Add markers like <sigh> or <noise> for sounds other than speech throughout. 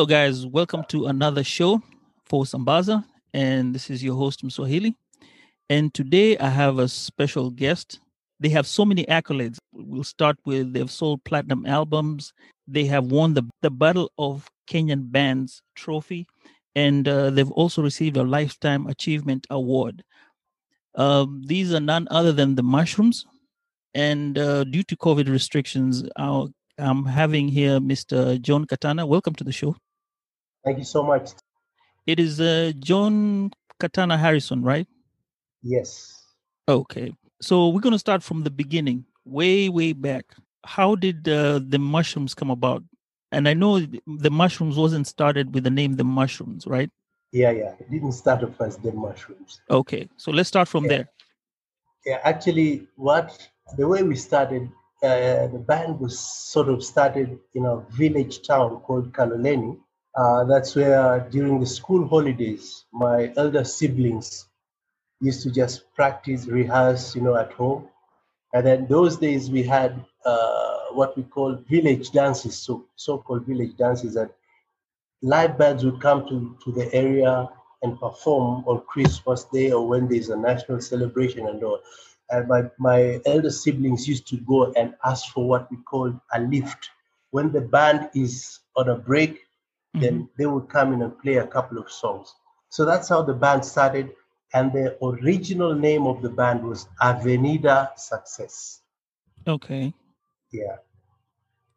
Hello, guys. Welcome to another show for Sambaza. And this is your host, Mswahili. And today I have a special guest. They have so many accolades. We'll start with they've sold platinum albums. They have won the, the Battle of Kenyan Bands trophy. And uh, they've also received a Lifetime Achievement Award. Um, these are none other than the Mushrooms. And uh, due to COVID restrictions, our I'm having here Mr. John Katana. Welcome to the show. Thank you so much. It is uh, John Katana Harrison, right? Yes. Okay. So we're going to start from the beginning, way, way back. How did uh, the mushrooms come about? And I know the mushrooms wasn't started with the name the mushrooms, right? Yeah, yeah. It didn't start off as the mushrooms. Okay. So let's start from Yeah. there. Yeah, actually, what the way we started, uh, the band was sort of started in a village town called Kaloleni. Uh, that's where during the school holidays, my elder siblings used to just practice, rehearse, you know, at home. And then those days we had uh, what we call village dances, so so-called village dances, and live bands would come to, to the area and perform on Christmas Day or when there's a national celebration and all. And my, my elder siblings used to go and ask for what we call a lift. When the band is on a break, then they would come in and play a couple of songs. So that's how the band started. And the original name of the band was Avenida Success. Okay. Yeah.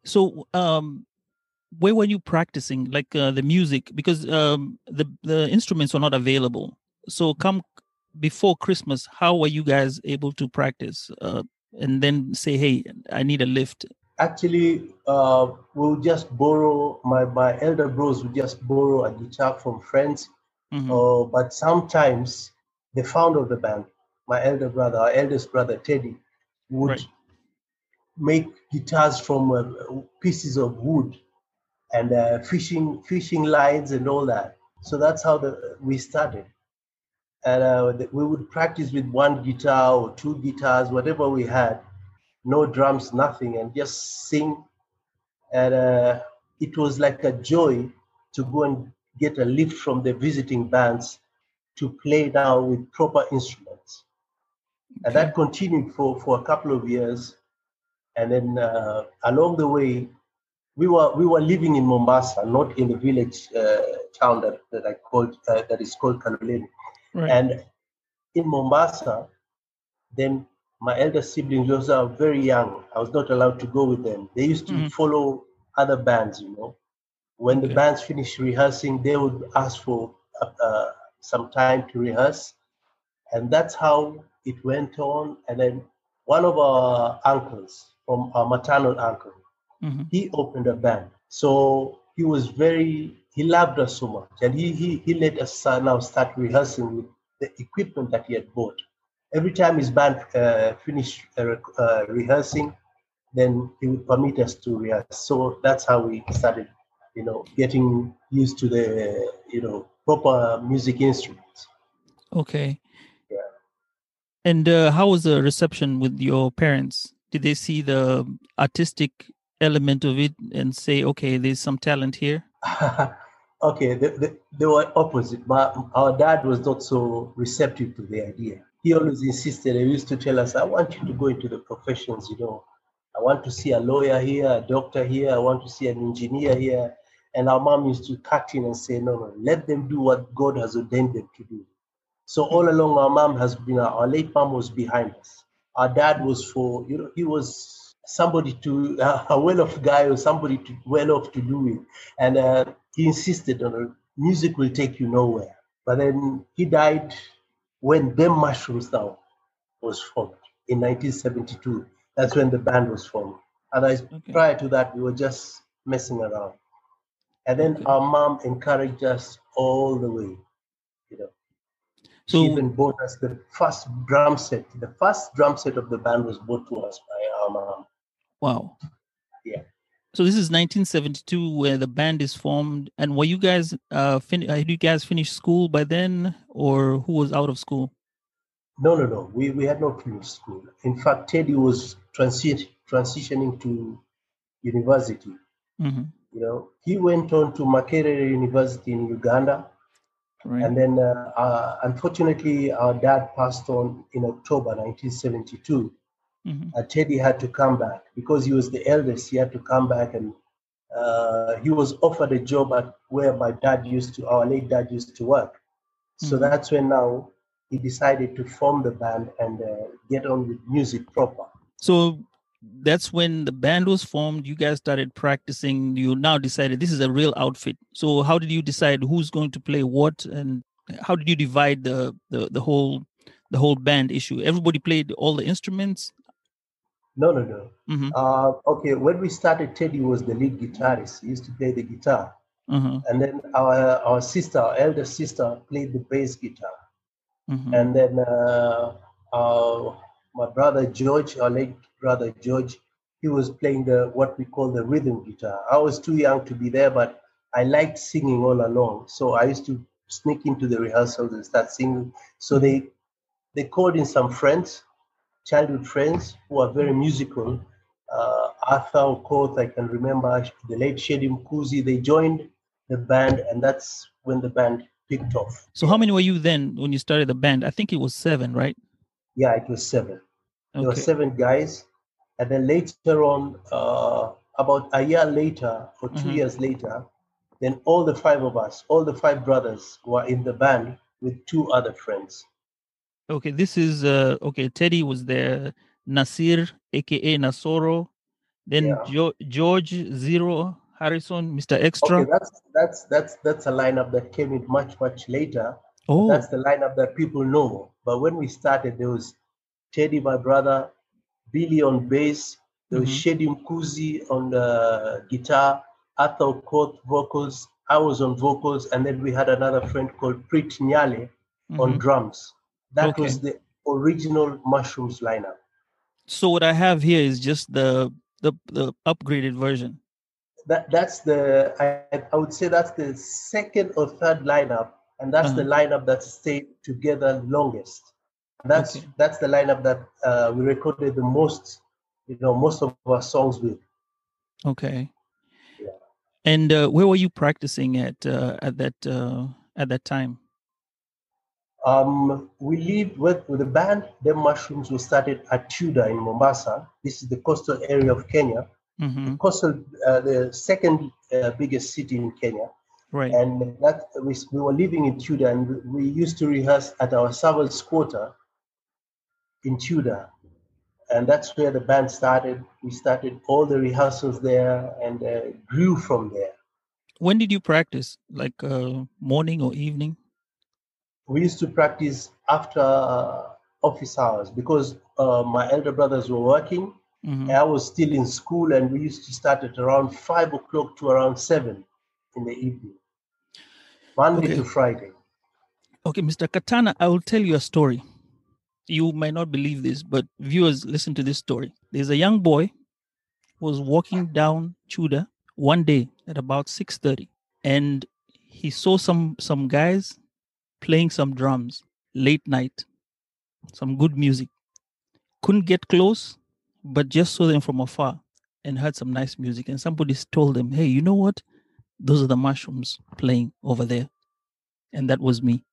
So um where were you practicing like uh, the music because um the the instruments were not available. So come before Christmas, how were you guys able to practice uh and then say hey, I need a lift? Actually, uh, we'll just borrow, my, my elder bros would just borrow a guitar from friends. Mhm. Uh, but sometimes the founder of the band, my elder brother, our eldest brother, Teddy, would Right. make guitars from uh, pieces of wood and uh, fishing fishing lines and all that. So that's how the, we started. And uh, we would practice with one guitar or two guitars, whatever we had, no drums, nothing, and just sing. And uh, it was like a joy to go and get a lift from the visiting bands to play now with proper instruments. And that continued for, for a couple of years. And then uh, along the way, we were we were living in Mombasa, not in the village uh, town that, that I called uh, that is called Kaloleni. Right. And in Mombasa, then my elder siblings was uh, very young. I was not allowed to go with them. They used to Mhm. follow other bands, you know. When the Okay. bands finished rehearsing, they would ask for uh, uh, some time to rehearse. And that's how it went on. And then one of our uncles, from our maternal uncle, Mhm. he opened a band. So he was very, he loved us so much. And he, he, he let us now start rehearsing with the equipment that he had bought. Every time his band uh, finished uh, uh, rehearsing, then he would permit us to rehearse. So that's how we started, you know, getting used to the, you know, proper music instruments. Okay. Yeah. And uh, how was the reception with your parents? Did they see the artistic element of it and say, okay, there's some talent here? <laughs> okay, they, they, they were opposite. But our dad was not so receptive to the idea. He always insisted. He used to tell us, "I want you to go into the professions. You know, I want to see a lawyer here, a doctor here. I want to see an engineer here." And our mom used to cut in and say, "No, no, let them do what God has ordained them to do." So all along, our mom has been. Our late mom was behind us. Our dad was for. You know, he was somebody to a well-off guy or somebody to well-off to do it, and uh, he insisted on. Music will take you nowhere. But then he died when Them Mushrooms now was formed in 1972. That's when the band was formed. Otherwise, Okay. prior to that, we were just messing around. And then Okay. our mom encouraged us all the way. You know, So she even bought us the first drum set. The first drum set of the band was bought to us by our mom. wow. Yeah. So this is 1972 where the band is formed. And were you guys uh, fin- uh, did you guys finish school by then, or who was out of school? No, no, no. We, we had not finished school. In fact, Teddy was transi- transitioning to university. hmm You know, he went on to Makerere University in Uganda, Right. and then uh, uh, unfortunately, our dad passed on in October 1972. Hmm Uh, Teddy had to come back because he was the eldest. He had to come back, and uh, he was offered a job at where my dad used to, our late dad used to work. So Mhm. that's when now he decided to form the band and uh, get on with music proper. So that's when the band was formed. You guys started practicing. You now decided this is a real outfit. So how did you decide who's going to play what, and how did you divide the the, the whole the whole band issue? Everybody played all the instruments. No, no, no. hmm Uh, okay, when we started, Teddy was the lead guitarist. He used to play the guitar. Uh-huh. And then our, our sister, our elder sister, played the bass guitar. hmm And then uh, uh, my brother George, our late brother George, he was playing the what we call the rhythm guitar. I was too young to be there, but I liked singing all along. So I used to sneak into the rehearsals and start singing. So they they called in some friends, childhood friends who are very musical. Uh, Arthur Okoth, I can remember the late Shedi Mkuzi. They joined the band, and that's when the band picked off. So how many were you then when you started the band? I think it was seven, right? Yeah, it was seven. There were seven guys, and then later on, uh, about a year later or 2 Mhm. years later, then all the five of us, all the five brothers, were in the band with two other friends. Okay. This is uh okay. Teddy was there. Nasir, aka Nasoro. Then Yeah. jo- George Zero Harrison, Mr. Extra. Okay, that's that's that's that's a lineup that came in much much later. oh, That's the lineup that people know. But when we started, there was Teddy, my brother, Billy on bass, there was Mhm. Shedi Mkuzi on the guitar, Arthur Okoth vocals, I was on vocals, and then we had another friend called Prit Nyale on mhm. drums. That Okay. was the original Mushrooms lineup. So what I have here is just the the the upgraded version. That that's the I, I would say that's the second or third lineup, and that's the lineup that stayed together longest. That's Okay. that's the lineup that uh, we recorded the most, you know, most of our songs with. Okay. Yeah. And uh, where were you practicing at uh, at that uh, at that time? Um, we lived with, with the band. The mushrooms were started at Tudor in Mombasa. This is the coastal area of Kenya. hmm Coastal, uh, the second uh, biggest city in Kenya. Right. and that we, we were living in Tudor, and we, we used to rehearse at our servants' quarter in Tudor, and that's where the band started. We started all the rehearsals there, and uh, grew from there. When did you practice? Like uh, morning or evening? We used to practice after uh, office hours because uh, my elder brothers were working. Mhm. I was still in school, and we used to start at around five o'clock to around seven in the evening, Monday Okay. to Friday. Okay, Mr. Katana, I will tell you a story. You might not believe this, but viewers, listen to this story. There's a young boy who was walking down Chuda one day at about 6:30, and he saw some some guys playing some drums late night, some good music. Couldn't get close, but just saw them from afar and heard some nice music. And somebody told them, "Hey, you know what? Those are the mushrooms playing over there," and that was me.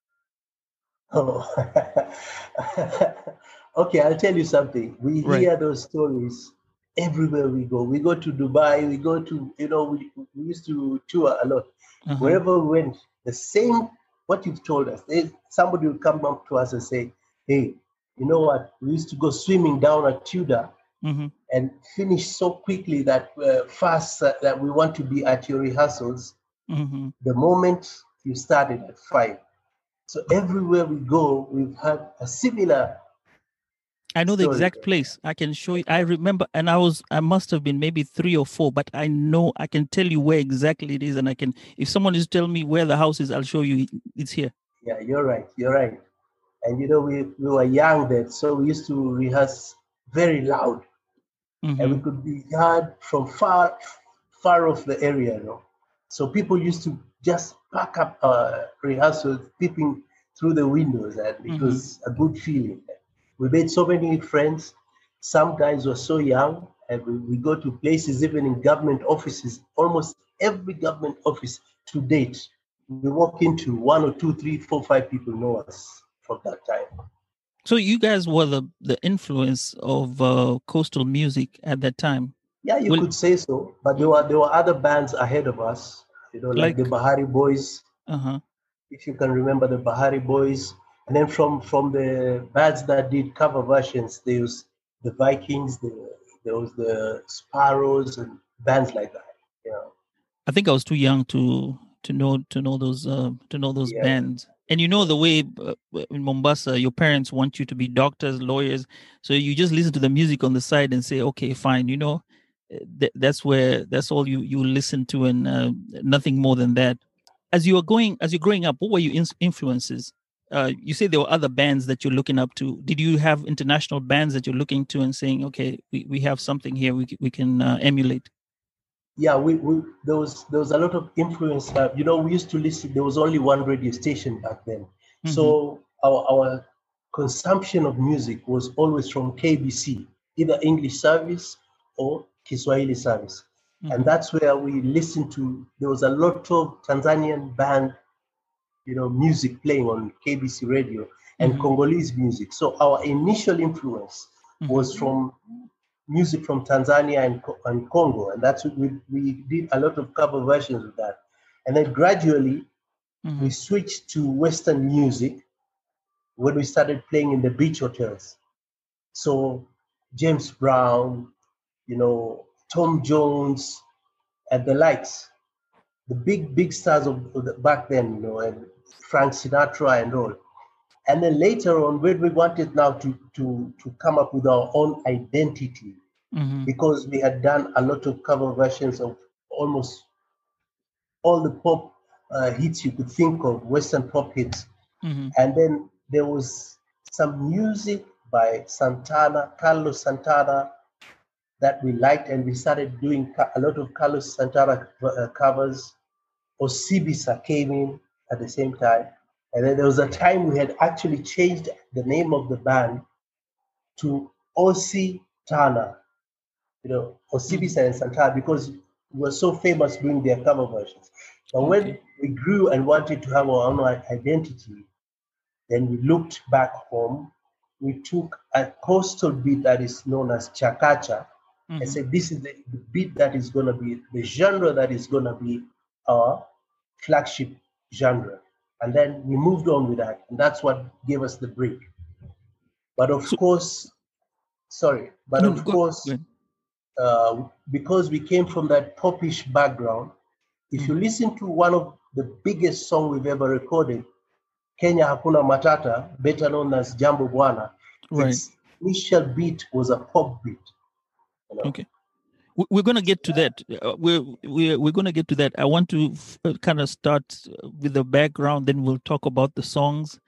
Oh, <laughs> okay. I'll tell you something. We Right. hear those stories everywhere we go. We go to Dubai. We go to you know we, we used to tour a lot. Uh-huh. Wherever we went, the same what you've told us. Somebody will come up to us and say, "Hey, you know what? We used to go swimming down at Tudor, Mhm. and finish so quickly that uh, fast uh, that we want to be at your rehearsals hmm the moment you started at five. So everywhere we go, we've had a similar. I know the exact place. I can show you. I remember, and I was, I must have been maybe three or four, but I know I can tell you where exactly it is, and I can. If someone is telling me where the house is, I'll show you. It's here. Yeah, you're right. You're right. And you know, we, we were young then, so we used to rehearse very loud, and we Mhm. could be heard from far, far off the area. You know, so people used to just pack up uh, rehearsals, peeping through the windows, and it was a good feeling. We made so many friends. Some guys were so young, and we, go to places, even in government offices, almost every government office to date. We walk into one or two, three, four, five people know us from that time. So you guys were the the influence of uh, coastal music at that time. Yeah, you could say so, but there were there were other bands ahead of us. You know, like, the Bahari Boys, Uh huh. if you can remember the Bahari Boys, and then from from the bands that did cover versions, there was the Vikings, the, there was the Sparrows, and bands like that. You know, I think I was too young to to know to know those uh, to know those Yeah. bands. And you know the way uh, in Mombasa, your parents want you to be doctors, lawyers, so you just listen to the music on the side and say, "Okay, fine." You know, uh, th- that's where that's all you you listen to, and uh, nothing more than that. As you were going, as you're growing up, what were your ins- influences? Uh, you say there were other bands that you're looking up to. Did you have international bands that you're looking to and saying, "Okay, we, we have something here we we can uh, emulate"? yeah, we, we there was there was a lot of influence. Uh, you know, we used to listen. There was only one radio station back then, Mhm. so our our consumption of music was always from KBC, either English service or Kiswahili service, Mhm. and that's where we listened to. There was a lot of Tanzanian band, you know, music playing on KBC radio and Mhm. Congolese music. So our initial influence Mhm. was from music from Tanzania and, and Congo, and that's what we, we did a lot of cover versions of that. And then gradually Mhm. we switched to Western music when we started playing in the beach hotels. So James Brown, you know, Tom Jones, and the likes, the big big stars of, of the, back then, you know, and Frank Sinatra and all. And then later on, when we wanted now to to to come up with our own identity, Mhm. because we had done a lot of cover versions of almost all the pop uh, hits you could think of, Western pop hits. Mhm. And then there was some music by Santana, Carlos Santana, that we liked, and we started doing a lot of Carlos Santana uh, covers. Osibisa came in at the same time. And then there was a time we had actually changed the name of the band to Osi Tana, you know, Osibisa and Santana, because we were so famous doing their cover versions. But when Okay. we grew and wanted to have our own identity, then we looked back home. We took a coastal beat that is known as chakacha and Mhm. said, This is the, the beat that is going to be the genre that is going to be our flagship genre. And then we moved on with that. And that's what gave us the break. But of So- course, sorry, but No, of go- course, uh, because we came from that popish background, if you Mhm. listen to one of the biggest songs we've ever recorded, Kenya Hakuna Matata, better known as Jambo Bwana, Right. its initial beat was a pop beat. you know. Okay. We- We're going to get to that. Uh, We're we're we're going to get to that. I want to uh, kind of start with the background, then we'll talk about the songs.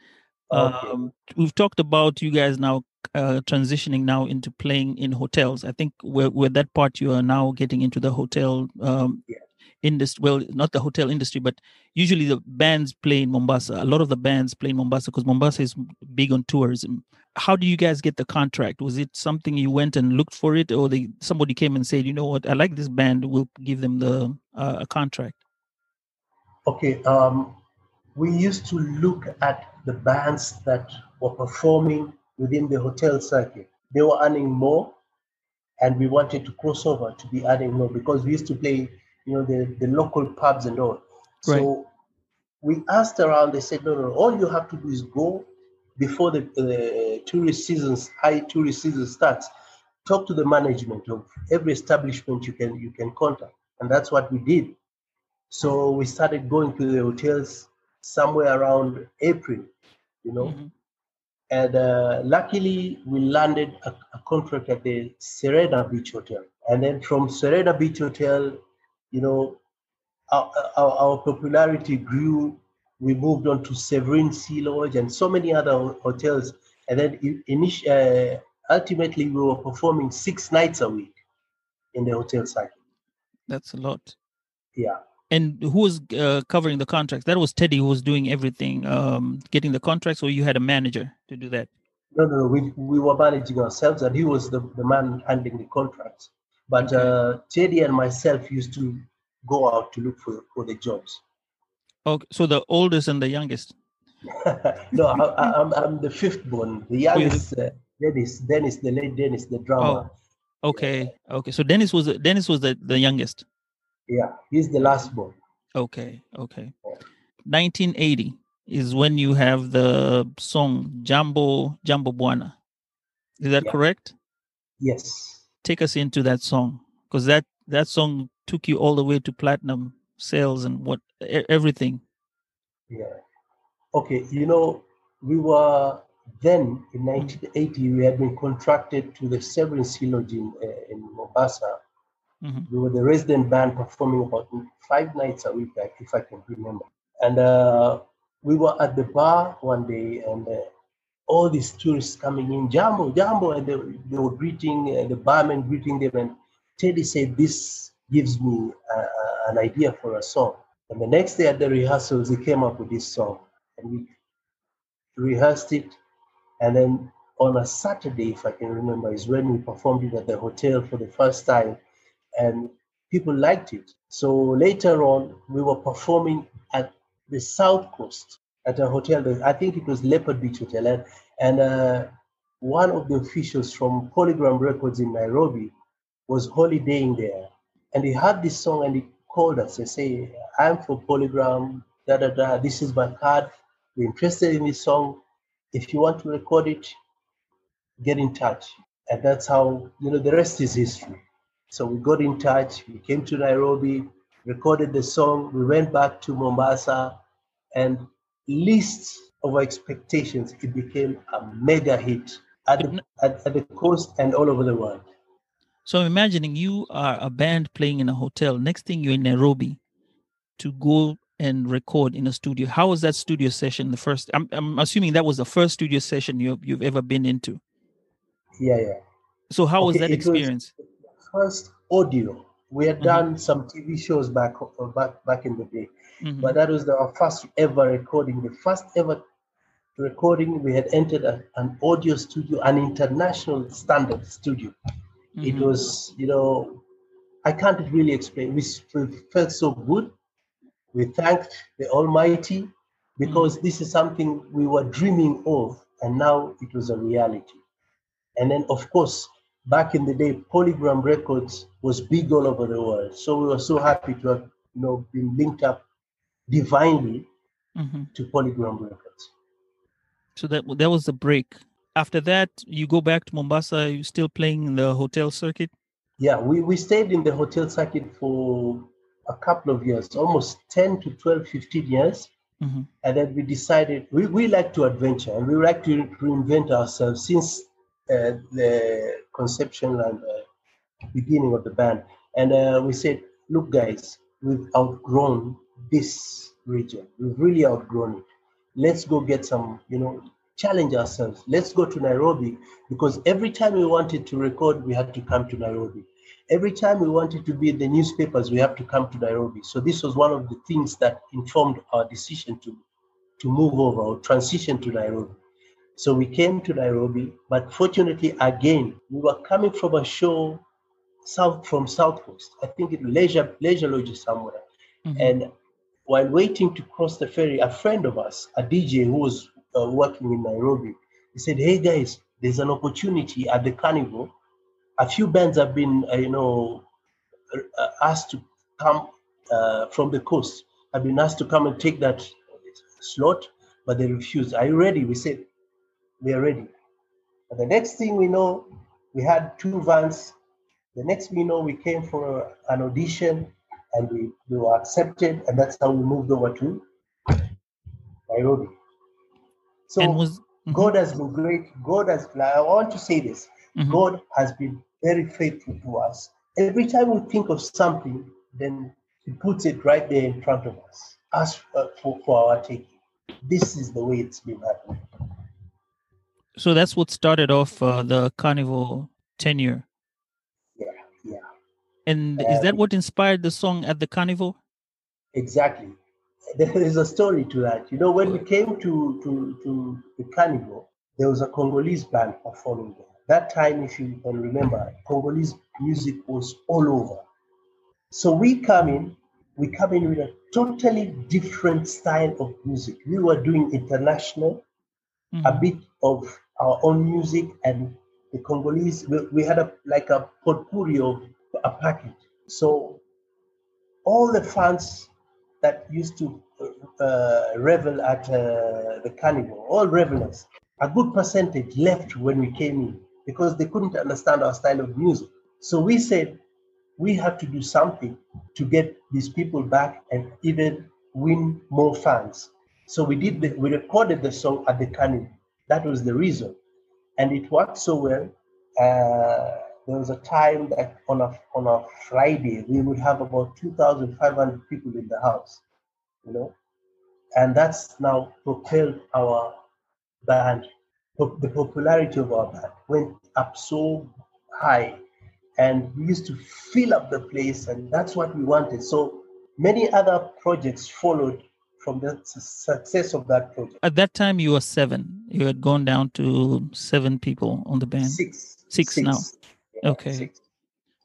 Okay. Um, we've talked about you guys now uh, transitioning now into playing in hotels. I think we're that part you are now getting into the hotel um, Yeah. industry. Well, not the hotel industry, but usually the bands play in Mombasa. A lot of the bands play in Mombasa because Mombasa is big on tourism. How do you guys get the contract? Was it something you went and looked for it, or they somebody came and said, you know what, I like this band, we'll give them the uh, a contract? Okay, um, we used to look at the bands that were performing within the hotel circuit. They were earning more, and we wanted to cross over to be earning more because we used to play, you know, the, the local pubs and all. So we asked around. They said, no, no, all you have to do is go before the, tourist seasons, high tourist season starts. talk to the management of every establishment you can you can contact, and that's what we did. So we started going to the hotels somewhere around April, you know, Mhm. and uh, luckily we landed a, a contract at the Serena Beach Hotel, and then from Serena Beach Hotel, you know, our, our, our popularity grew. We moved on to Severin Sea Lodge and so many other hotels, and then in, init- uh, ultimately we were performing six nights a week in the hotel cycle. That's a lot. Yeah. And who was uh, covering the contracts? That was Teddy who was doing everything, um, getting the contracts, or you had a manager to do that? No, no, no. We, we were managing ourselves, and he was the, the man handling the contracts. But uh, Teddy and myself used to go out to look for, for the jobs. Okay, so the oldest and the youngest. <laughs> no, I, I, I'm, I'm the fifth born. The Oh, the- youngest, uh, Dennis, Dennis, the late Dennis, the drummer. Okay, okay. So Dennis was Dennis was the, the youngest. Yeah, he's the last born. Okay, okay. 1980 is when you have the song Jambo Jambo Bwana. Is that Yeah. correct? Yes. Take us into that song because that that song took you all the way to platinum sales and what everything. Yeah. Okay, you know, we were then in 1980, we had been contracted to the Severin Sea Lodge in, uh, in Mombasa. Mhm. We were the resident band performing about five nights a week, if I can remember. And uh, we were at the bar one day, and uh, all these tourists coming in, Jambo, Jambo, and they, they were greeting uh, the barman, greeting them. And Teddy said, This gives me uh, an idea for a song. And the next day at the rehearsals, he came up with this song, and we rehearsed it. And then on a Saturday, if I can remember, is when we performed it at the hotel for the first time, and people liked it. So later on, we were performing at the South Coast at a hotel. I think it was Leopard Beach Hotel, and, and uh, one of the officials from Polygram Records in Nairobi was holidaying there, and he heard this song and he called us and say, "I'm for Polygram. Da da da. This is my card. We're interested in this song. If you want to record it, get in touch." And that's how you know the rest is history. So we got in touch. We came to Nairobi, recorded the song. We went back to Mombasa, and least of our expectations, it became a mega hit at the, at, at the coast and all over the world. So I'm imagining you are a band playing in a hotel. Next thing you're in Nairobi to go and record in a studio. How was that studio session? The first, I'm, I'm assuming that was the first studio session you've, you've ever been into. Yeah, yeah. So how was that it was- experience? First audio. We had Mhm. done some TV shows back uh, back back in the day, Mhm. but that was the, our first ever recording. The first ever recording. We had entered a, an audio studio, an international standard studio. It Mhm. was, you know, I can't really explain. We felt so good. We thanked the Almighty because this is something we were dreaming of, and now it was a reality. And then, of course, back in the day, Polygram Records was big all over the world. So we were so happy to have, you know, been linked up divinely Mhm. to Polygram Records. So that that was the break. After that, you go back to Mombasa. You still playing in the hotel circuit. Yeah, we, we stayed in the hotel circuit for a couple of years, almost 10 to 12, 15 years. Mhm. And then we decided we, we like to adventure and we like to reinvent ourselves since uh, the conception and uh, beginning of the band. And uh, we said, look, guys, we've outgrown this region. We've really outgrown it. Let's go get some, you know, challenge ourselves. Let's go to Nairobi because every time we wanted to record, we had to come to Nairobi. Every time we wanted to be in the newspapers, we have to come to Nairobi. So this was one of the things that informed our decision to to move over or transition to Nairobi. So we came to Nairobi, but fortunately, again, we were coming from a show south from South Coast. I think it was Leisure Leisure Lodge somewhere. Mhm. And while waiting to cross the ferry, a friend of us, a DJ who was uh, working in Nairobi, he said, "Hey guys, there's an opportunity at the Carnivore. A few bands have been, uh, you know, uh, asked to come uh, from the coast. Have been asked to come and take that slot, but they refused. Are you ready? We said, we are ready. And the next thing we know, we had two vans. The next we know, we came for an audition and we, we were accepted, and that's how we moved over to Nairobi. So and was mhm, God has been great. God has, I want to say this mhm. God has been very faithful to us. Every time we think of something, then He puts it right there in front of us, us uh, for, for our taking. This is the way it's been happening. so that's what started off uh, the Carnivore tenure. Yeah, yeah, And is that Um, what inspired the song at the Carnivore? exactly. There is a story to that. You know, when we came to, to, to the Carnivore, there was a Congolese band performing there. That time, if you can remember, Congolese music was all over. So we come in, we come in with a totally different style of music. We were doing international, a Mhm. bit of our own music, and the Congolese, we, we had a like a potpourri of a package. So all the fans that used to uh, revel at uh, the Carnivore, all revelers, a good percentage left when we came in because they couldn't understand our style of music. So we said we have to do something to get these people back and even win more fans. So we did. The, we recorded the song at the Carnivore. That was the reason, and it worked so well. Uh, there was a time that on a on a Friday we would have about two thousand five hundred people in the house, you know, and that's now propelled our band. The popularity of our band went up so high, and we used to fill up the place, and that's what we wanted. So many other projects followed from the success of that project. At that time, you were seven. You had gone down to seven people on the band. Six. Six now. Okay.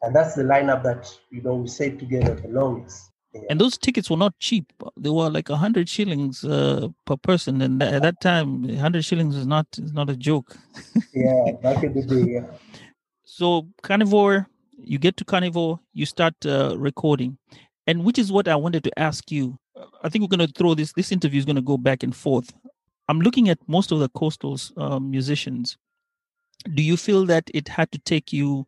And that's the lineup that you know we stayed together the longest. Yeah. And those tickets were not cheap. They were like a hundred shillings uh, per person, and at that time, hundred shillings is not is not a joke. <laughs> yeah, back in the day, yeah. So carnivore, you get to carnivore, you start uh, recording, and which is what I wanted to ask you. I think we're going to throw this. This interview is going to go back and forth. I'm looking at most of the coastal uh, musicians. Do you feel that it had to take you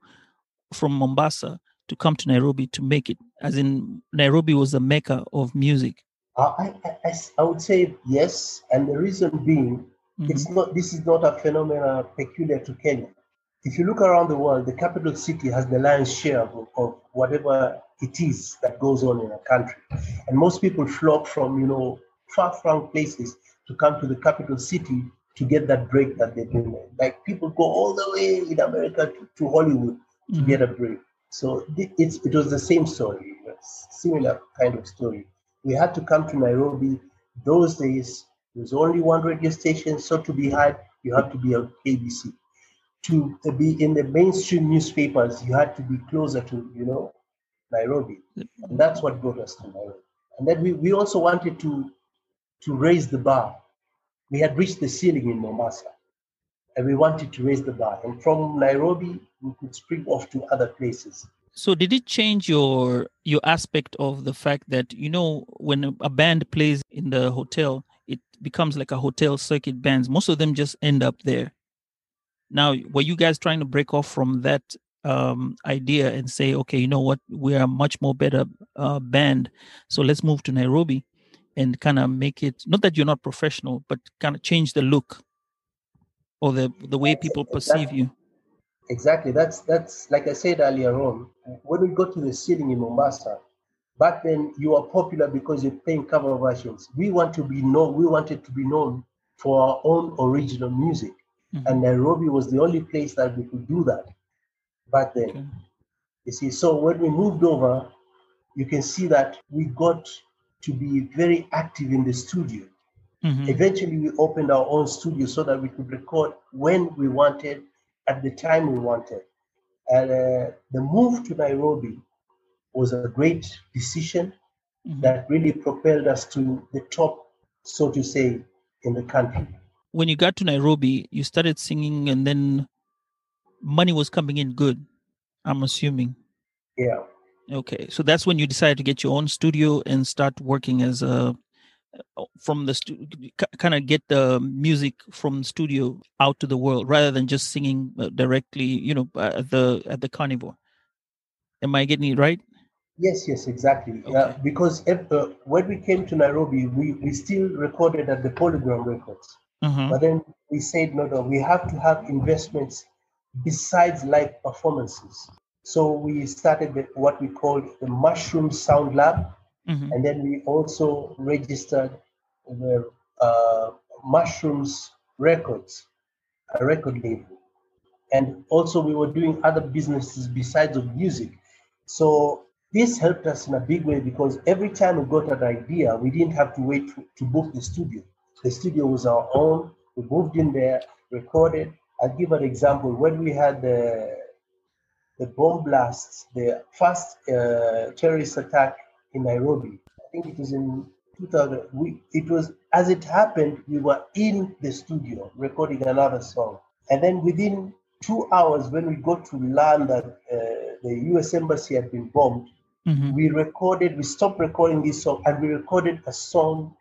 from Mombasa to come to Nairobi to make it? As in, Nairobi was the mecca of music. Uh, I, I, I, would say yes, and the reason being, Mhm. it's not. This is not a phenomenon peculiar to Kenya. If you look around the world, the capital city has the lion's share of, of whatever it is that goes on in a country, and most people flock from you know far-flung places to come to the capital city to get that break that they've been. Like people go all the way in America to, to Hollywood to Mhm. get a break. So it's, it was the same story, similar kind of story. We had to come to Nairobi. Those days, there was only one radio station, so to be had, you had to be on KBC. To be in the mainstream newspapers, you had to be closer to, you know, Nairobi. And that's what brought us to Nairobi. And then we, we also wanted to, to raise the bar. We had reached the ceiling in Mombasa and we wanted to raise the bar. And from Nairobi, we could spring off to other places. So did it change your your aspect of the fact that you know when a- band plays in the hotel, it becomes like a hotel circuit bands. Most of them just end up there. Now, were you guys trying to break off from that um, idea and say, okay, you know what, we are a much more better uh, band, so let's move to Nairobi and kind of make it not that you're not professional, but kind of change the look or the the way people perceive you. Exactly. That's that's like I said earlier on. When we got to the ceiling in Mombasa, back then you were popular because you're playing cover versions. We want to be known. We wanted to be known for our own original music, Mhm. and Nairobi was the only place that we could do that back then. Okay. You see, so when we moved over, you can see that we got to be very active in the studio. Mhm. Eventually, we opened our own studio so that we could record when we wanted, at the time we wanted. And uh, the move to Nairobi was a great decision Mhm. that really propelled us to the top, so to say, in the country. when you got to Nairobi, you started singing, and then money was coming in good. I'm assuming. Yeah. Okay, so that's when you decided to get your own studio and start working as a uh, from the stu- kind of get the music from studio out to the world rather than just singing uh, directly you know at the at the carnivore am i getting it right Yes, yes, exactly. Okay. Uh, because if, uh, when we came to Nairobi, we, we still recorded at the Polygram Records. uh-huh. But then we said, no, no, we have to have investments besides live performances. So we started the, what we called the Mushroom Sound Lab. Mhm. And then we also registered the uh, Mushrooms Records, a record label. And also we were doing other businesses besides of music. So this helped us in a big way because every time we got an idea, we didn't have to wait to, to book the studio. The studio was our own. We moved in there, recorded. I'll give an example. When we had the the bomb blasts, the first uh, terrorist attack in Nairobi, I think it was in 2000. We, it was as it happened, we were in the studio recording another song, and then within two hours, when we got to learn that uh, the U.S. embassy had been bombed, Mhm. we recorded, we stopped recording this song and we recorded a song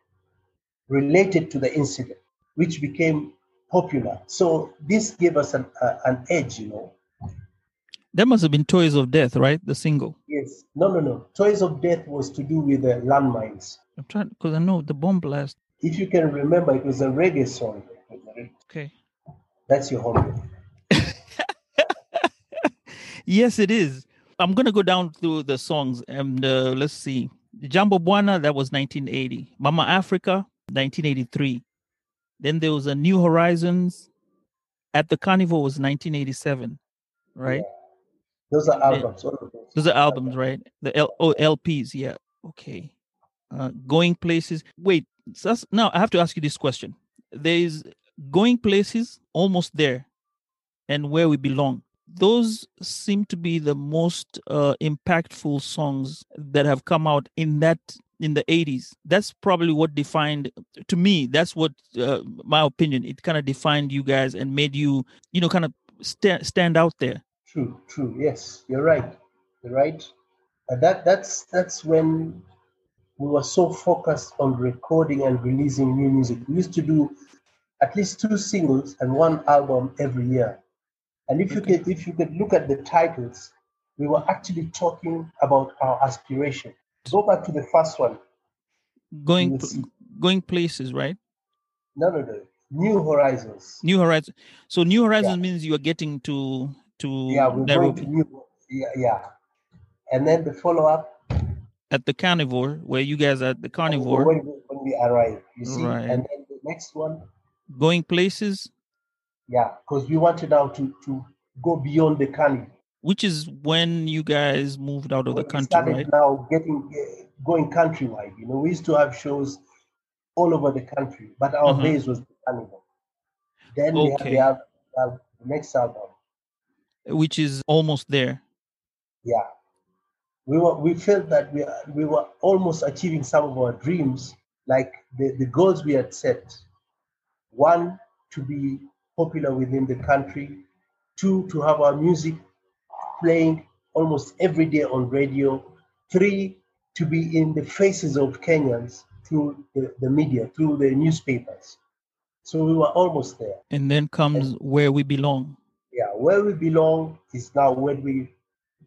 related to the incident, which became popular. So this gave us an, uh, an edge, you know. That must have been toys of death right? The single. Yes. No, no, no. Toys of Death was to do with the landmines. i'm trying because i know the bomb blast. If you can remember, it was a reggae song. okay. That's your homework. <laughs> yes it is. I'm gonna go down through the songs and uh, let's see. Jambo Bwana that was 1980 mama africa 1983 then there was a new horizons. At the Carnivore was 1987 right Those are albums. Those. those are albums right? The L- oh, lps yeah okay. Uh, going places wait so that's, now i have to ask you this question. There's going places almost there and where we belong. Those seem to be the most uh, impactful songs that have come out in that in the 80s that's probably what defined to me that's what uh, my opinion it kind of defined you guys and made you you know kind of sta- stand out there True, true. Yes, you're right. You're right. Uh, that that's that's when we were so focused on recording and releasing new music. We used to do at least two singles and one album every year. And if you could if you could look at the titles, we were actually talking about our aspiration. Go back to the first one. going going places right No, no, no. New Horizons. New Horizons. So New Horizons means you are getting to to Yeah, we're Nairobi going to new. Yeah, yeah. And then the follow up at the carnivore, where you guys are at the carnivore, when we, when we arrive. You see, Right. and then the next one. going places, Yeah, because we wanted now to to go beyond the Carnivore. which is when you guys moved out of the When we country, started right? now getting uh, going countrywide. You know, we used to have shows all over the country, but our Mhm. base was the Carnivore. Then we have, Okay. the, al- al- the next album. Which is almost there. Yeah, we were we felt that we we were almost achieving some of our dreams, like the, the goals we had set. One, to be popular within the country. Two, to have our music playing almost every day on radio. Three, to be in the faces of Kenyans through the, the media, through the newspapers. So we were almost there. And then comes where we belong. Yeah, where we belong is now where we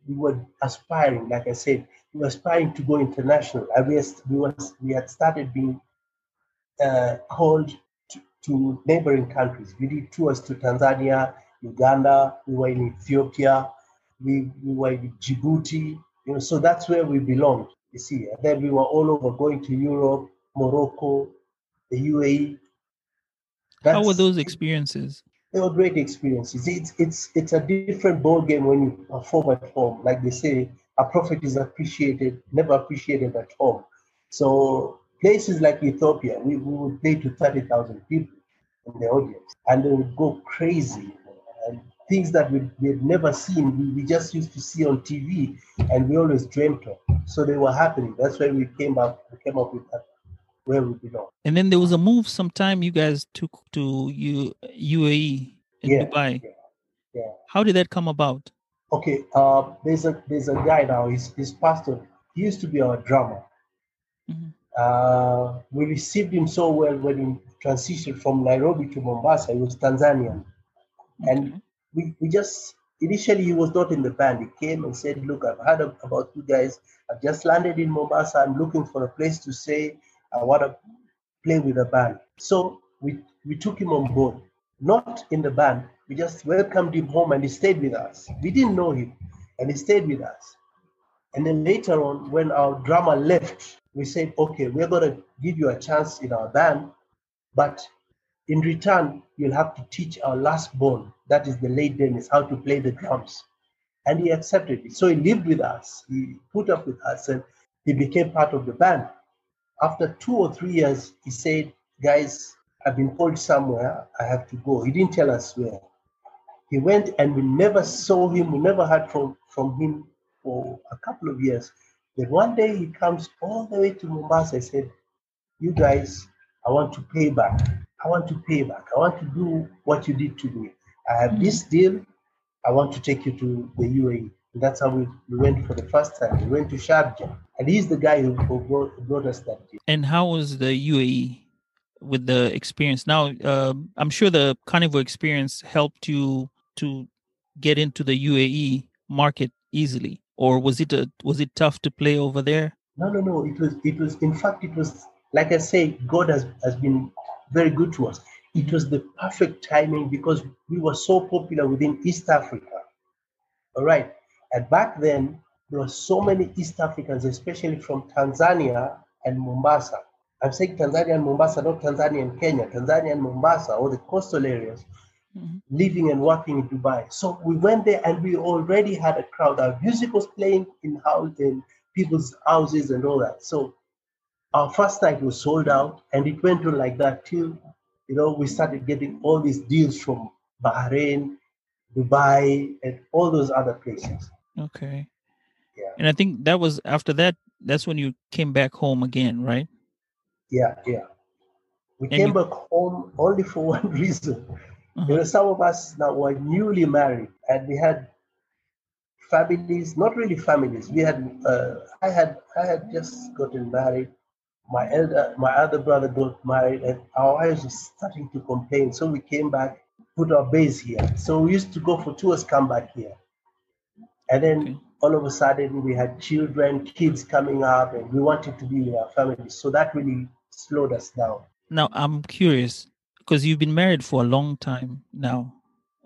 we were aspiring. Like I said, we were aspiring to go international. We was, we was we had started being uh, called to, to neighboring countries. We did tours to Tanzania, Uganda. We were in Ethiopia. We we were in Djibouti. You know, so that's where we belonged. You see, and then we were all over, going to Europe, Morocco, the UAE. How were those experiences? They were great experiences. It's it's it's a different ball game when you perform at home. Like they say, a prophet is appreciated, never appreciated at home. So places like Ethiopia, we, we would play to thirty thousand people in the audience, and they would go crazy. And things that we we had never seen, we, we just used to see on TV, and we always dreamt of. So they were happening. That's why we came up we came up with that where we belong. And then there was a move sometime you guys took to U, UAE in Yeah, Dubai. yeah, yeah. How did that come about? Okay, uh, there's a there's a guy now. He's he's pastor. He used to be our drummer, Mhm. Uh, we received him so well when he transitioned from Nairobi to Mombasa. He was Tanzanian. And we, we just, initially, he was not in the band. He came and said, Look, I've heard about you guys. I've just landed in Mombasa. I'm looking for a place to stay. I want to play with the band. So we, we took him on board, not in the band. We just welcomed him home and he stayed with us. We didn't know him, and he stayed with us. And then later on, when our drummer left, we said, okay, we're going to give you a chance in our band, but in return, you'll have to teach our last born, that is the late Dennis, how to play the drums. And he accepted it. So he lived with us, he put up with us, and he became part of the band. After two or three years, he said, guys, I've been called somewhere, I have to go. He didn't tell us where. He went and we never saw him, we never heard from, from him for a couple of years. Then one day he comes all the way to Mombasa. I said, You guys, I want to pay back. I want to pay back. I want to do what you did to me. I have this deal. I want to take you to the UAE. That's how we, we went for the first time. We went to Sharjah. And he's the guy who, who brought, brought us that deal. And how was the UAE with the experience? Now, um I'm sure the Carnivore experience helped you to get into the UAE market easily, or was it a was it tough to play over there? No, no, no. It was, it was, in fact, it was, like I say, God has, has been very good to us. It was the perfect timing because we were so popular within East Africa. All right. And back then, there were so many East Africans, especially from Tanzania and Mombasa. I'm saying Tanzania and Mombasa, not Tanzania and Kenya, Tanzania and Mombasa, or the coastal areas, Mhm. living and working in Dubai. So we went there and we already had a crowd. Our music was playing in house in people's houses and all that. So our first night was sold out, and it went on like that till you know we started getting all these deals from Bahrain, Dubai, and all those other places. Okay. Yeah. And I think that was after that. That's when you came back home again, right? Yeah, yeah. We And came you- back home only for <laughs> one reason. Uh-huh. You know, some of us now were newly married, and we had families. Not really families. We had. Uh, I had. I had just gotten married. My elder, my other brother got married, and our wives were starting to complain. So we came back, put our base here. So we used to go for tours, come back here, and then Okay. all of a sudden we had children, kids coming up, and we wanted to be with our families. So that really slowed us down. Now I'm curious because you've been married for a long time now,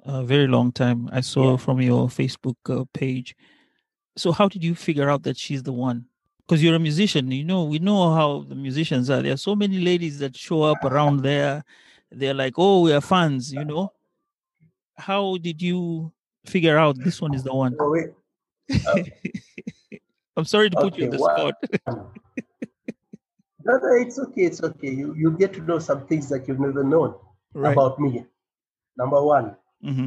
a very long time. I saw Yeah. from your Facebook uh, page. So how did you figure out that she's the one? Because you're a musician, you know. We know how the musicians are. There are so many ladies that show up around there. They're like, "Oh, we are fans," you know. How did you figure out this one is the one? So we- <laughs> I'm sorry to put you on the spot. <laughs> No, no, it's okay. It's okay. You you get to know some things that you've never known Right. about me. Number one, hmm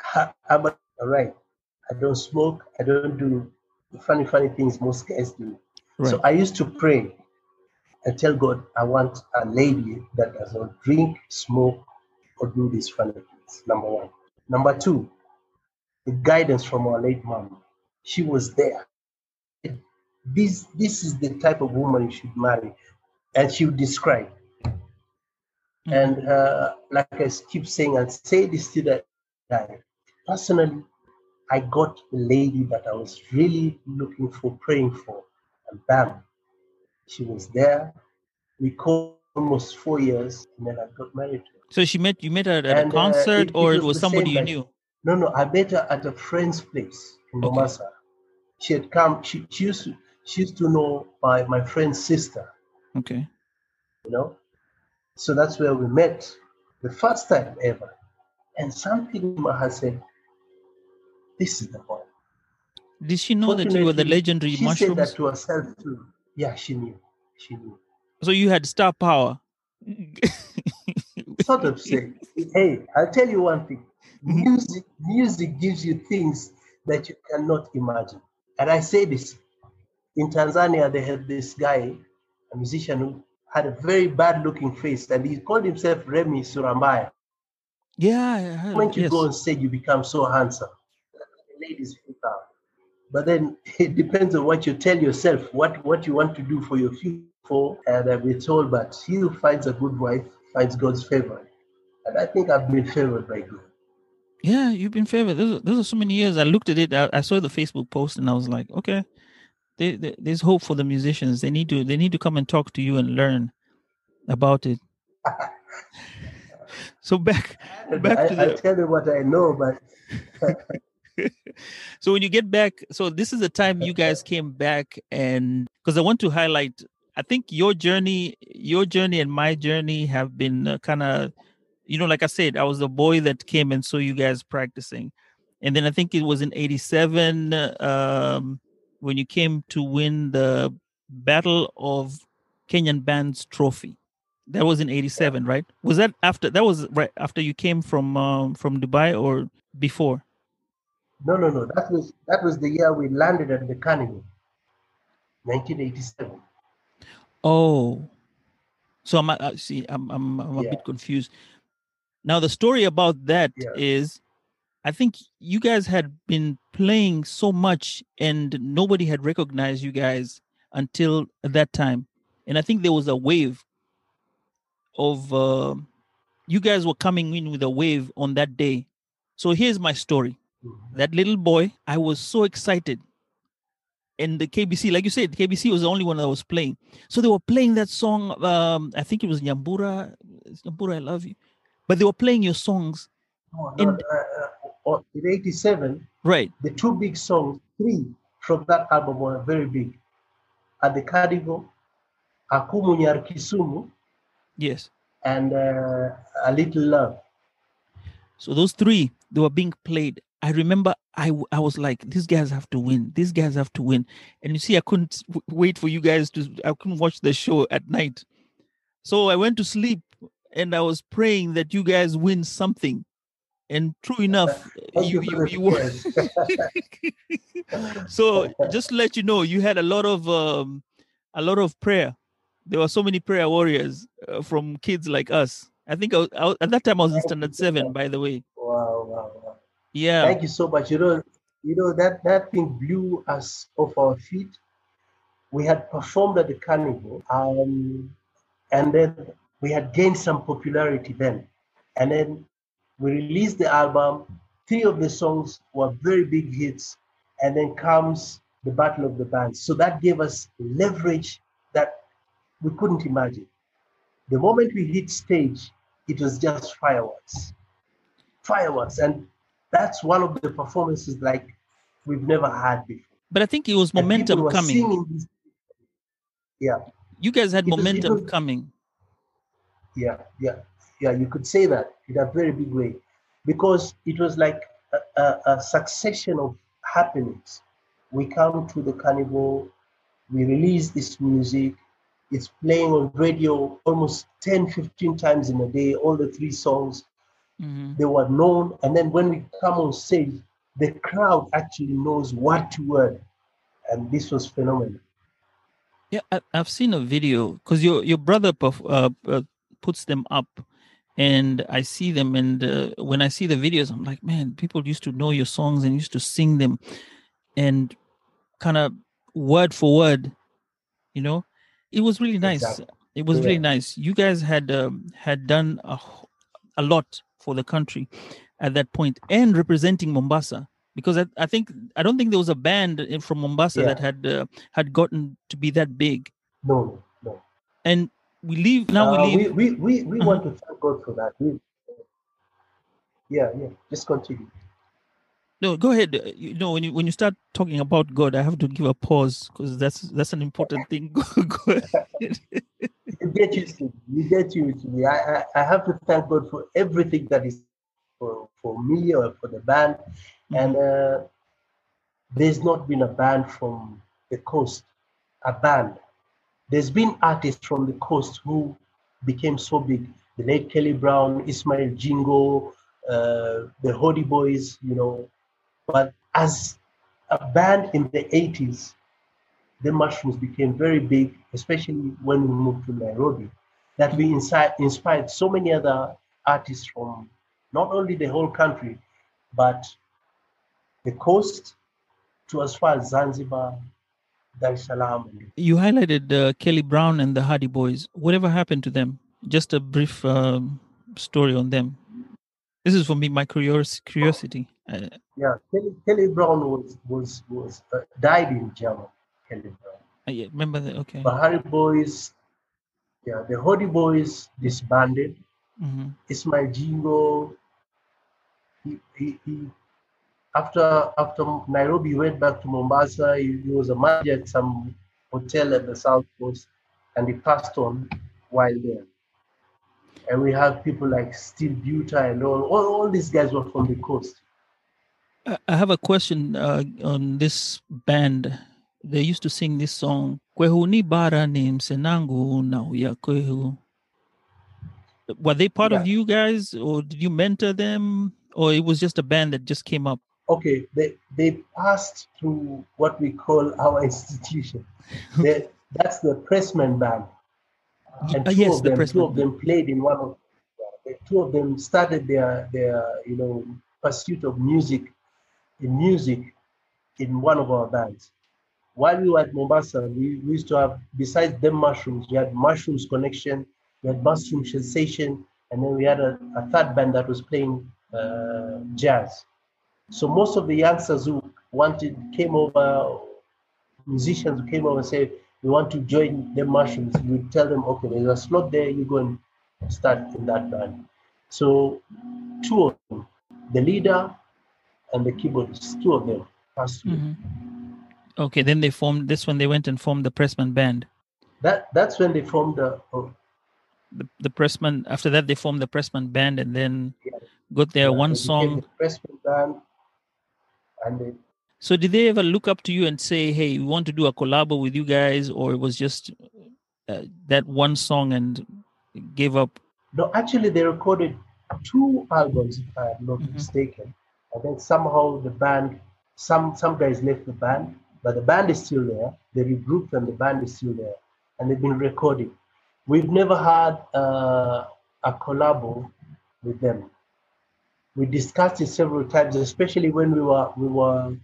ha- I'm a, all right. I don't smoke. I don't do funny, funny things most guys do. Right. So I used to pray and tell God, I want a lady that does not drink, smoke, or do these funny things. Number one. Number two, the guidance from our late mom. She was there. This this is the type of woman you should marry, and she would describe. Mhm. And uh, like I keep saying, and say this to that guy. Personally, I got the lady that I was really looking for, praying for, and bam, she was there. We called almost four years, and then I got married to her. So she met you met her at And, a uh, concert, it- it or it was was somebody you knew? No, no, I met her at a friend's place in Okay. Mombasa. She had come. She, she used to, she used to know my my friend's sister. Okay. you know. So that's where we met the first time ever. And something in my heart said, This is the one. Did she know that you were the legendary She said that to herself too. Yeah, she knew. She knew. So you had star power. Sort of say, hey, I'll tell you one thing. Music, music gives you things that you cannot imagine. And I say this. In Tanzania, they had this guy, a musician who had a very bad looking face, and he called himself Remy Surambaya. yeah, when you yes. go on stage, you become so handsome. The ladies freak out. But then <laughs> it depends on what you tell yourself, what, what you want to do for your future. and uh, we're told, that he who finds a good wife finds God's favor. And I think I've been favored by God. Yeah, you've been favored. Those, those are so many years. I looked at it. I, I saw the Facebook post, and I was like, okay, they, they, there's hope for the musicians. They need to they need to come and talk to you and learn about it. <laughs> so back back I, to the I tell you what I know, but <laughs> so when you get back so this is the time you guys <laughs> came back and because i want to highlight i think your journey your journey and my journey have been uh, kind of you know like i said i was the boy that came and saw you guys practicing and then i think it was in 87 um, when you came to win the battle of kenyan bands trophy that was in 87 right was that after that was right after you came from um, from dubai or before no, no, no. That was that was the year we landed at the Carnivore, 1987. Oh, so I'm uh, see, I'm I'm, I'm a Yeah. bit confused. Now the story about that is. I think you guys had been playing so much and nobody had recognized you guys until that time, and I think there was a wave of uh, you guys were coming in with a wave on that day. So here's my story. Mhm. That little boy, I was so excited. And the KBC, like you said, KBC was the only one that was playing. So they were playing that song. Um, I think it was Nyambura. It's Nyambura, I love you. But they were playing your songs, No, In- no, uh, uh, in 87, right? the two big songs, three from that album were very big. At the Carnivore, Akumu Nyar Kisumu, Yes. and uh, A Little Love. So those three, they were being played. I remember I, I was like, these guys have to win. These guys have to win. And you see, I couldn't w- wait for you guys to, I couldn't watch the show at night. So I went to sleep and I was praying that you guys win something. And true enough, <laughs> you, you you, won. <laughs> so <laughs> just to let you know, you had a lot of um, a lot of prayer. There were so many prayer warriors uh, from kids like us. I think I was, I was, at that time I was in standard seven, by the way. wow, wow, wow. Yeah, Thank you so much. You know, you know that that thing blew us off our feet. We had performed at the Carnivore, um, and then we had gained some popularity then, and then we released the album. Three of the songs were very big hits, and then comes the Battle of the Bands. So that gave us leverage that we couldn't imagine. The moment we hit stage, it was just fireworks, fireworks, and that's one of the performances like we've never had before. but I think it was momentum coming. singing Yeah, You guys had It was- momentum was- coming. Yeah, yeah, yeah. You could say that in a very big way, because it was like a, a, a succession of happenings. We come to the Carnivore, we release this music. It's playing on radio almost 10, 15 times in a day, all the three songs. Mhm. they were known. And then when we come on stage, the crowd actually knows what to word. And this was phenomenal. Yeah, I, I've seen a video because your your brother perf- uh, uh, puts them up, and I see them. And uh, when I see the videos, I'm like, man, people used to know your songs and used to sing them, and kind of word for word, you know. It was really nice. Exactly. It was really nice. You guys had um, had done a, a lot for the country at that point and representing Mombasa because I, I think I don't think there was a band from Mombasa Yeah. that had uh, had gotten to be that big No, no. and we leave now Uh, we leave we, we, we, we Uh-huh. want to thank God for that. We, yeah, yeah. Just continue. no go ahead Uh, you know when you when you start talking about god i have to give a pause because that's that's an important <laughs> thing <laughs> go, ahead. You get used to it. You get used to it. I, I, I have to thank God for everything that is for, for me or for the band. And uh, there's not been a band from the coast, a band. There's been artists from the coast who became so big. The late Kelly Brown, Ismail Jingo, uh, the Hodi Boys, you know. But as a band in the 80s, the mushrooms became very big, especially when we moved to Nairobi, that we inspired so many other artists from not only the whole country, but the coast to as far as Zanzibar. You highlighted uh, Kelly Brown and the Hodi Boys. Whatever happened to them? Just a brief um, story on them. This is for me, my curios- curiosity. Uh, Yeah, Kelly, Kelly Brown was was was uh, died in jail. Kelly Brown. I yeah, remember that. Okay. The Hodi Boys, yeah, the Hodi Boys disbanded. hmm Ismail Jingo, he, he, he after after Nairobi, he went back to Mombasa. He, he was a manager at some hotel at the South Coast, and he passed on while there. And we have people like Steve Buta and all, all, all these guys were from the coast. I have a question uh, on this band. They used to sing this song, Kwehu ni bara ni msenangu na uya kwehu. Were they part of you guys, or did you mentor them, or it was just a band that just came up? Okay, they, they passed through what we call our institution. <laughs> They, that's the Pressman Band. and Uh, two yes, of the them, two Pressman of them played in one of the two of them started their their you know pursuit of music in music in one of our bands. While we were at Mombasa, we, we used to have besides them mushrooms, we had mushrooms connection, we had mushroom sensation, and then we had a, a third band that was playing uh, jazz. So most of the youngsters who wanted came over, musicians who came over and said, we want to join the mushrooms. We would tell them, okay, there's a slot there, you go and start in that band. So two of them, the leader and the keyboardist, two of them passed through. Mhm. Okay, then they formed this one. they went and formed the Pressman Band. That that's when they formed the oh, The, the Pressman. After that, they formed the Pressman Band, and then Yeah. got their yeah, one song. the Pressman band, and they, So, did they ever look up to you and say, "Hey, we want to do a collabo with you guys," or it was just uh, that one song and gave up? no, actually they recorded two albums, if I am not Mhm. mistaken. And then somehow the band, some some guys left the band, but the band is still there. They regrouped and the band is still there, and they've been recording. We've never had uh, a collabo with them. We discussed it several times, especially when we were we were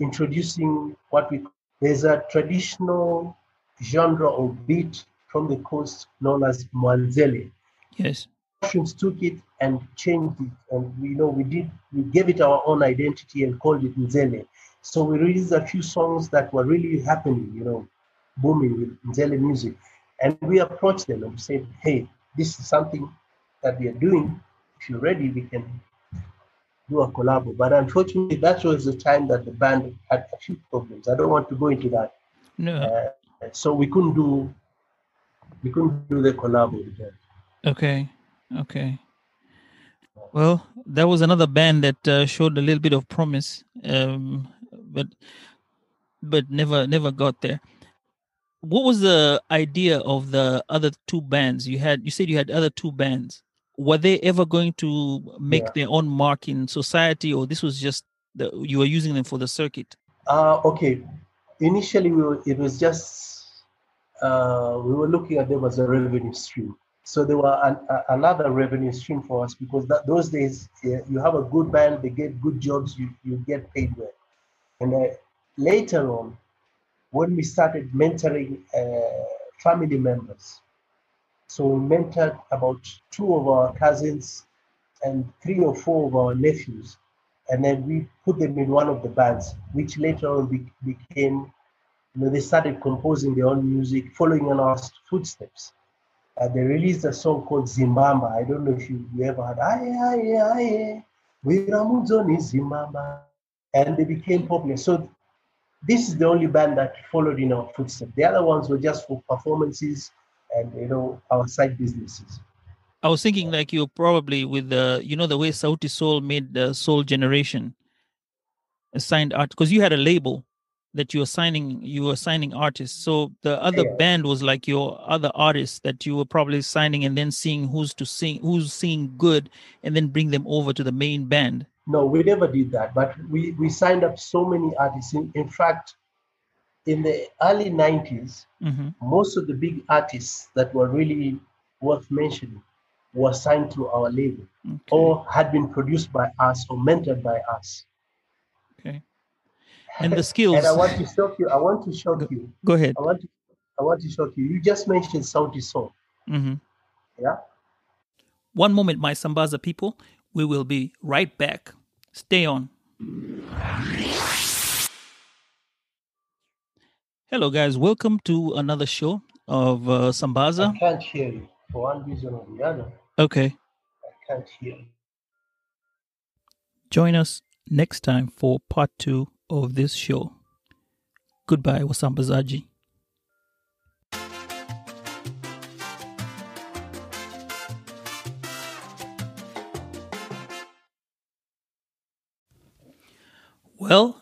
introducing what we there's a traditional genre or beat from the coast known as Mwanzele Yes. Russians took it and changed it and we you know we did we gave it our own identity and called it Nzele. So we released a few songs that were really happening, you know, booming with Nzele music. And we approached them and we said, hey, this is something that we are doing. If you're ready, we can do a collab. But unfortunately, that was the time that the band had a few problems. I don't want to go into that. No. Uh, so we couldn't do we couldn't do the collab with them. Okay. Okay. Well, that was another band that uh, showed a little bit of promise, um, but but never never got there. What was the idea of the other two bands you had? You said you had other two bands. Were they ever going to make Yeah. their own mark in society, or this was just the, you were using them for the circuit? Uh, okay. Initially, we were, it was just uh, we were looking at them as a revenue stream. So they were an, a, another revenue stream for us because that, those days yeah, you have a good band, they get good jobs, you, you get paid well. And uh, later on, when we started mentoring uh, family members, so we mentored about two of our cousins and three or four of our nephews and then we put them in one of the bands, which later on be- became, you know, they started composing their own music, following in our footsteps. Uh, they released a song called Zimbamba. I don't know if you, you ever heard. Aye, aye, aye, Wiramuzoni Zimbamba. And they became popular. So this is the only band that followed in our footsteps. The other ones were just for performances and you know our side businesses. I was thinking like you probably with the you know the way Sauti Sol made the Sol Generation assigned art because you had a label that you were signing you were signing artists. So the other Yeah. band was like your other artists that you were probably signing and then seeing who's to sing who's singing good and then bring them over to the main band. No, we never did that, but we, we signed up so many artists. In, in fact, in the early 90s, hmm most of the big artists that were really worth mentioning were signed to our label Okay. or had been produced by us or mentored by us. okay. and the <laughs> skills. and I want to shock you. I want to shock you. Go ahead. I want to, I want to shock you. You just mentioned Sauti Sol. hmm Yeah. One moment, my Sambaza people. We will be right back. Stay on. Hello, guys. Welcome to another show of uh, Sambaza. I can't hear you for one reason or the other. Okay. I can't hear you. Join us next time for part two of this show. Goodbye, Wasambazaji. Well,